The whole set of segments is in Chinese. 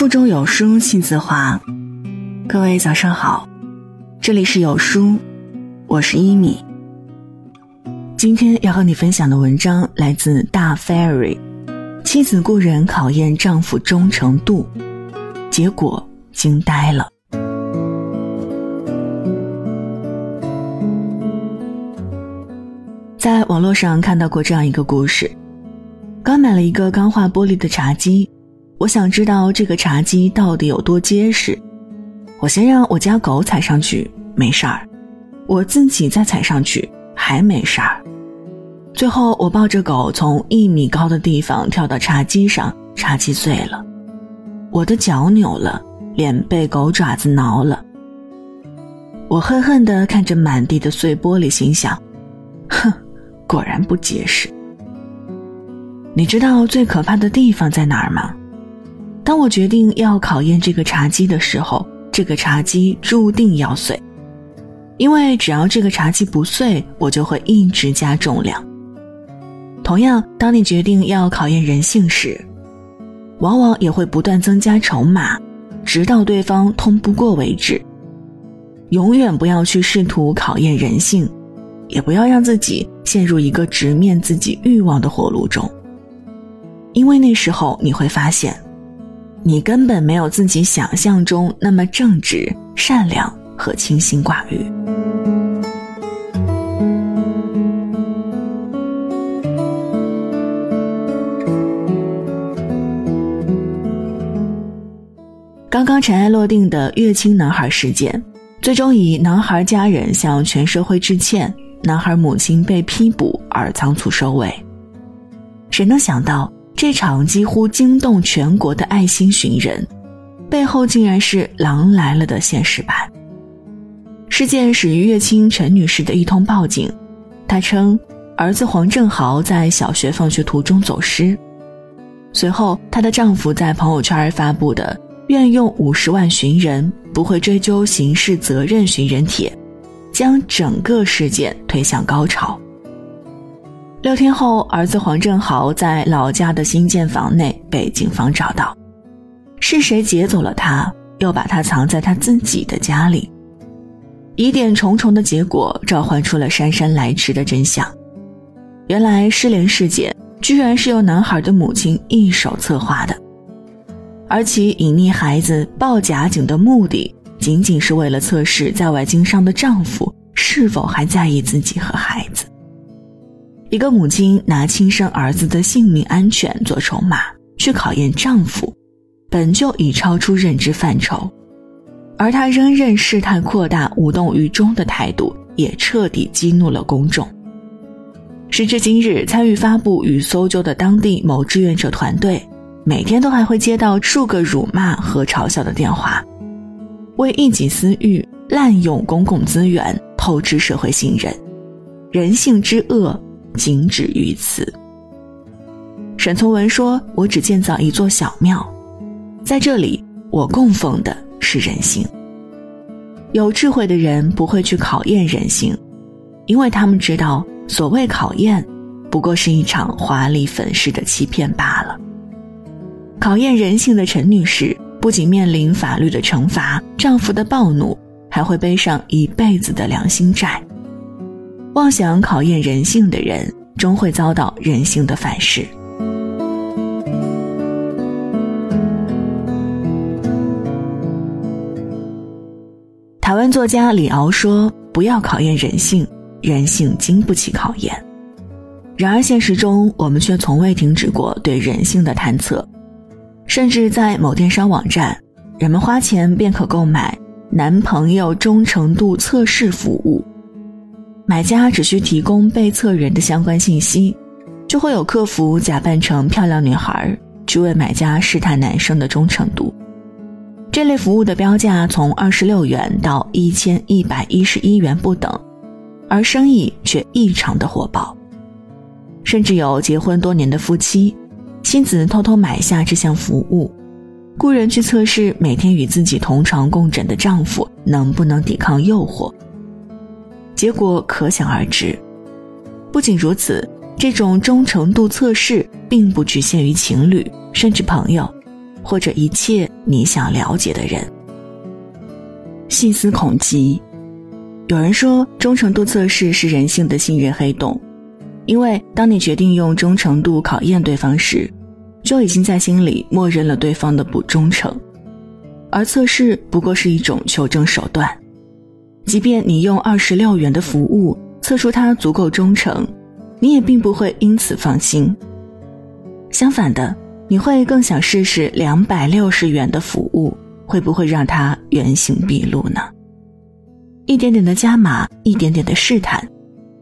腹中有书气自华。各位早上好，这里是有书，我是一米。今天要和你分享的文章来自大 Fairy。妻子故人考验丈夫忠诚度，结果惊呆了。在网络上看到过这样一个故事：刚买了一个钢化玻璃的茶几，我想知道这个茶几到底有多结实。我先让我家狗踩上去，没事儿；我自己再踩上去，还没事儿。最后，我抱着狗从一米高的地方跳到茶几上，茶几碎了，我的脚扭了，脸被狗爪子挠了。我恨恨地看着满地的碎玻璃，心想：哼。果然不结实。你知道最可怕的地方在哪儿吗？当我决定要考验这个茶几的时候，这个茶几注定要碎，因为只要这个茶几不碎，我就会一直加重量。同样，当你决定要考验人性时，往往也会不断增加筹码，直到对方通不过为止。永远不要去试图考验人性。也不要让自己陷入一个直面自己欲望的火炉中，因为那时候你会发现，你根本没有自己想象中那么正直、善良和清心寡欲。刚刚尘埃落定的乐清男孩事件，最终以男孩家人向全社会致歉。男孩母亲被批捕而仓促收尾，谁能想到这场几乎惊动全国的爱心寻人，背后竟然是“狼来了”的现实版。事件始于乐清陈女士的一通报警，她称儿子黄正豪在小学放学途中走失，随后她的丈夫在朋友圈发布的“愿用五十万寻人，不会追究刑事责任”寻人帖。将整个事件推向高潮。六天后，儿子黄正豪在老家的新建房内被警方找到，是谁劫走了他，又把他藏在他自己的家里？疑点重重的结果召唤出了姗姗来迟的真相。原来失联事件居然是由男孩的母亲一手策划的，而其隐匿孩子、报假警的目的。仅仅是为了测试在外经商的丈夫是否还在意自己和孩子。一个母亲拿亲生儿子的性命安全做筹码去考验丈夫，本就已超出认知范畴，而她仍任事态扩大、无动于衷的态度，也彻底激怒了公众。时至今日，参与发布与搜救的当地某志愿者团队，每天都还会接到数个辱骂和嘲笑的电话。为一己私欲滥用公共资源，透支社会信任，人性之恶仅止于此。沈从文说：“我只建造一座小庙，在这里，我供奉的是人性。有智慧的人不会去考验人性，因为他们知道，所谓考验，不过是一场华丽粉饰的欺骗罢了。考验人性的陈女士。”不仅面临法律的惩罚，丈夫的暴怒，还会背上一辈子的良心债。妄想考验人性的人，终会遭到人性的反噬。台湾作家李敖说：“不要考验人性，人性经不起考验。”然而现实中，我们却从未停止过对人性的探测。甚至在某电商网站，人们花钱便可购买男朋友忠诚度测试服务。买家只需提供被测人的相关信息，就会有客服假扮成漂亮女孩，去为买家试探男生的忠诚度。这类服务的标价从二十六元到一千一百一十一元不等，而生意却异常的火爆，甚至有结婚多年的夫妻。妻子偷偷买下这项服务，雇人去测试每天与自己同床共枕的丈夫能不能抵抗诱惑。结果可想而知。不仅如此，这种忠诚度测试并不局限于情侣，甚至朋友，或者一切你想了解的人。细思恐极。有人说，忠诚度测试是人性的信任黑洞，因为当你决定用忠诚度考验对方时，就已经在心里默认了对方的不忠诚。而测试不过是一种求证手段，即便你用二十六元的服务测出他足够忠诚，你也并不会因此放心。相反的，你会更想试试两百六十元的服务会不会让他原形毕露呢？一点点的加码，一点点的试探，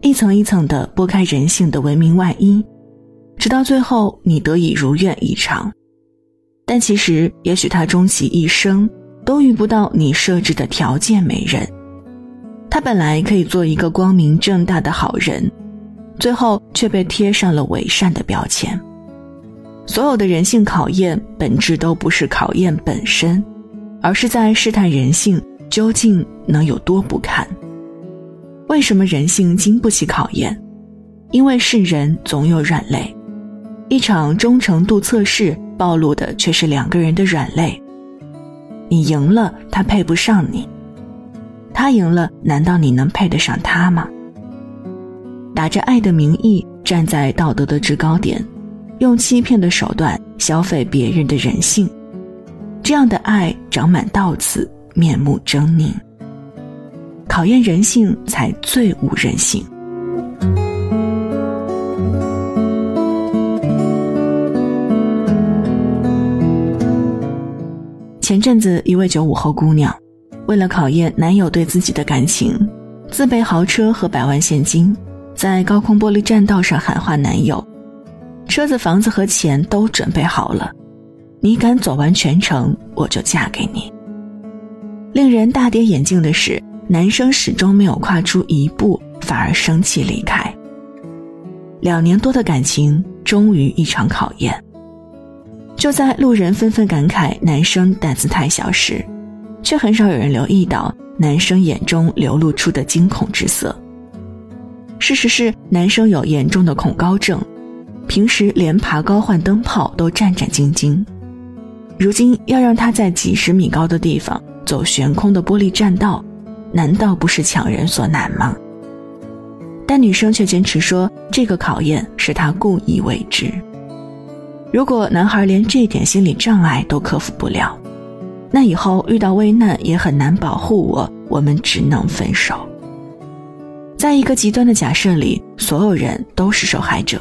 一层一层的剥开人性的文明外衣，直到最后你得以如愿以偿。但其实，也许他终其一生都遇不到你设置的条件美人。他本来可以做一个光明正大的好人，最后却被贴上了伪善的标签。所有的人性考验本质都不是考验本身，而是在试探人性。究竟能有多不堪？为什么人性经不起考验？因为是人总有软肋。一场忠诚度测试暴露的却是两个人的软肋。你赢了，他配不上你；他赢了，难道你能配得上他吗？打着爱的名义，站在道德的制高点，用欺骗的手段消费别人的人性，这样的爱长满倒刺。面目狰狞，考验人性才最无人性。前阵子，一位九五后姑娘，为了考验男友对自己的感情，自备豪车和百万现金，在高空玻璃栈道上喊话男友：“车子、房子和钱都准备好了，你敢走完全程，我就嫁给你。”令人大跌眼镜的是，男生始终没有跨出一步，反而生气离开。两年多的感情，终于一场考验。就在路人纷纷感慨男生胆子太小时，却很少有人留意到男生眼中流露出的惊恐之色。事实是，男生有严重的恐高症，平时连爬高换灯泡都战战兢兢，如今要让他在几十米高的地方。走悬空的玻璃栈道，难道不是强人所难吗？但女生却坚持说，这个考验是她故意为之。如果男孩连这点心理障碍都克服不了，那以后遇到危难也很难保护我，我们只能分手。在一个极端的假设里，所有人都是受害者。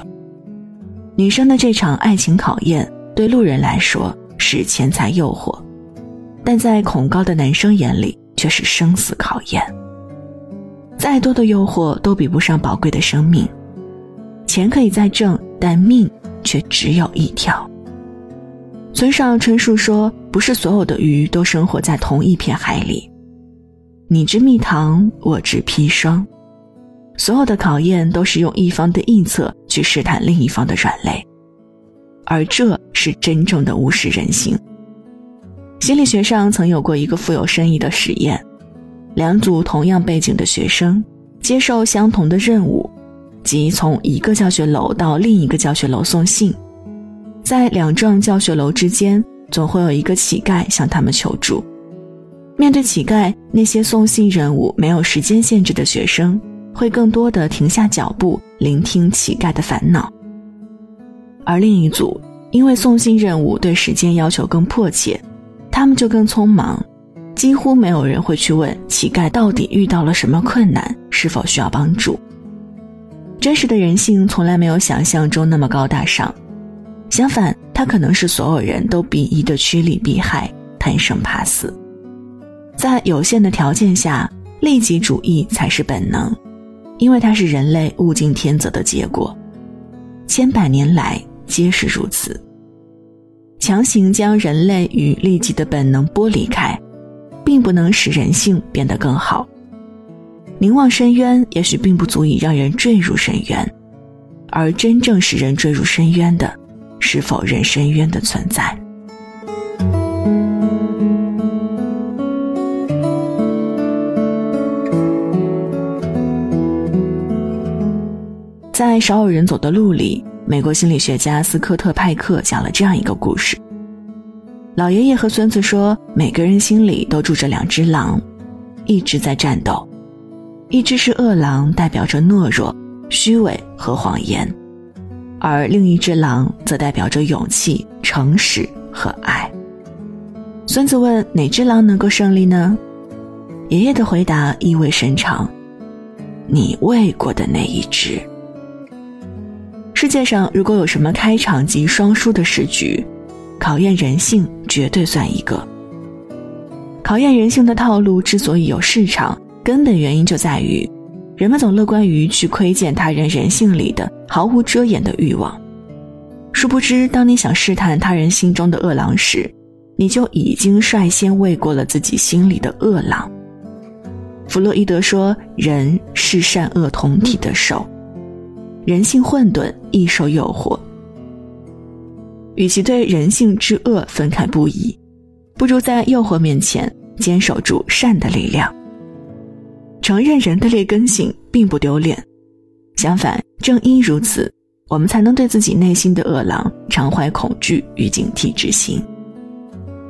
女生的这场爱情考验，对路人来说是钱财诱惑。但在恐高的男生眼里，却是生死考验。再多的诱惑都比不上宝贵的生命。钱可以再挣，但命却只有一条。村上春树说：“不是所有的鱼都生活在同一片海里。”你知蜜糖，我知砒霜。所有的考验都是用一方的臆测去试探另一方的软肋，而这是真正的无视人性。心理学上曾有过一个富有深意的实验：两组同样背景的学生接受相同的任务，即从一个教学楼到另一个教学楼送信。在两幢教学楼之间，总会有一个乞丐向他们求助。面对乞丐，那些送信任务没有时间限制的学生，会更多的停下脚步，聆听乞丐的烦恼；而另一组，因为送信任务对时间要求更迫切。他们就更匆忙，几乎没有人会去问乞丐到底遇到了什么困难，是否需要帮助。真实的人性从来没有想象中那么高大上，相反，他可能是所有人都鄙夷的趋利避害、贪生怕死。在有限的条件下，利己主义才是本能，因为它是人类物竞天择的结果，千百年来皆是如此。强行将人类与利己的本能剥离开，并不能使人性变得更好。凝望深渊，也许并不足以让人坠入深渊，而真正使人坠入深渊的，是否认深渊的存在。在少有人走的路里。美国心理学家斯科特·派克讲了这样一个故事：老爷爷和孙子说，每个人心里都住着两只狼，一直在战斗。一只是恶狼，代表着懦弱、虚伪和谎言；而另一只狼则代表着勇气、诚实和爱。孙子问：“哪只狼能够胜利呢？”爷爷的回答意味深长：“你喂过的那一只。”世界上如果有什么开场即双输的时局，考验人性绝对算一个。考验人性的套路之所以有市场。根本原因就在于，人们总乐观于去窥见他人人性里的毫无遮掩的欲望，殊不知，当你想试探他人心中的恶狼时，你就已经率先喂过了自己心里的恶狼。弗洛伊德说：“人是善恶同体的兽，人性混沌，易受诱惑。与其对人性之恶愤慨不已，不如在诱惑面前坚守住善的力量。”承认人的劣根性并不丢脸，相反，正因如此，我们才能对自己内心的恶狼常怀恐惧与警惕之心。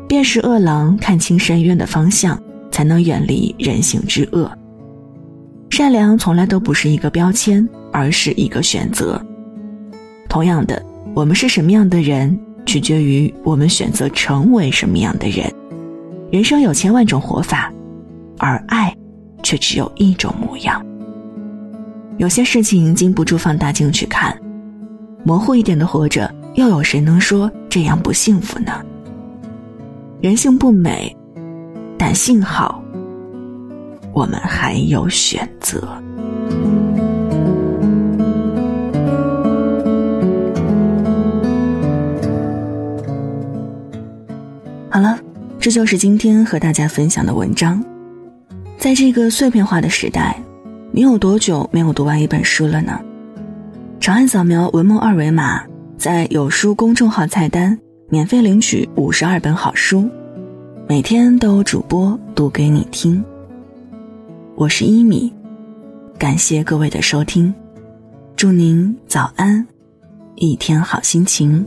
辨识恶狼，看清深渊的方向，才能远离人性之恶。善良从来都不是一个标签，而是一个选择。同样的，我们是什么样的人，取决于我们选择成为什么样的人。人生有千万种活法，而爱。却只有一种模样。有些事情经不住放大镜去看，模糊一点的活着，又有谁能说这样不幸福呢？人性不美，但幸好，我们还有选择。好了，这就是今天和大家分享的文章。在这个碎片化的时代，你有多久没有读完一本书了呢？长按扫描文末二维码，在有书公众号菜单免费领取五十二本好书，每天都有主播读给你听。我是一米，感谢各位的收听，祝您早安，一天好心情。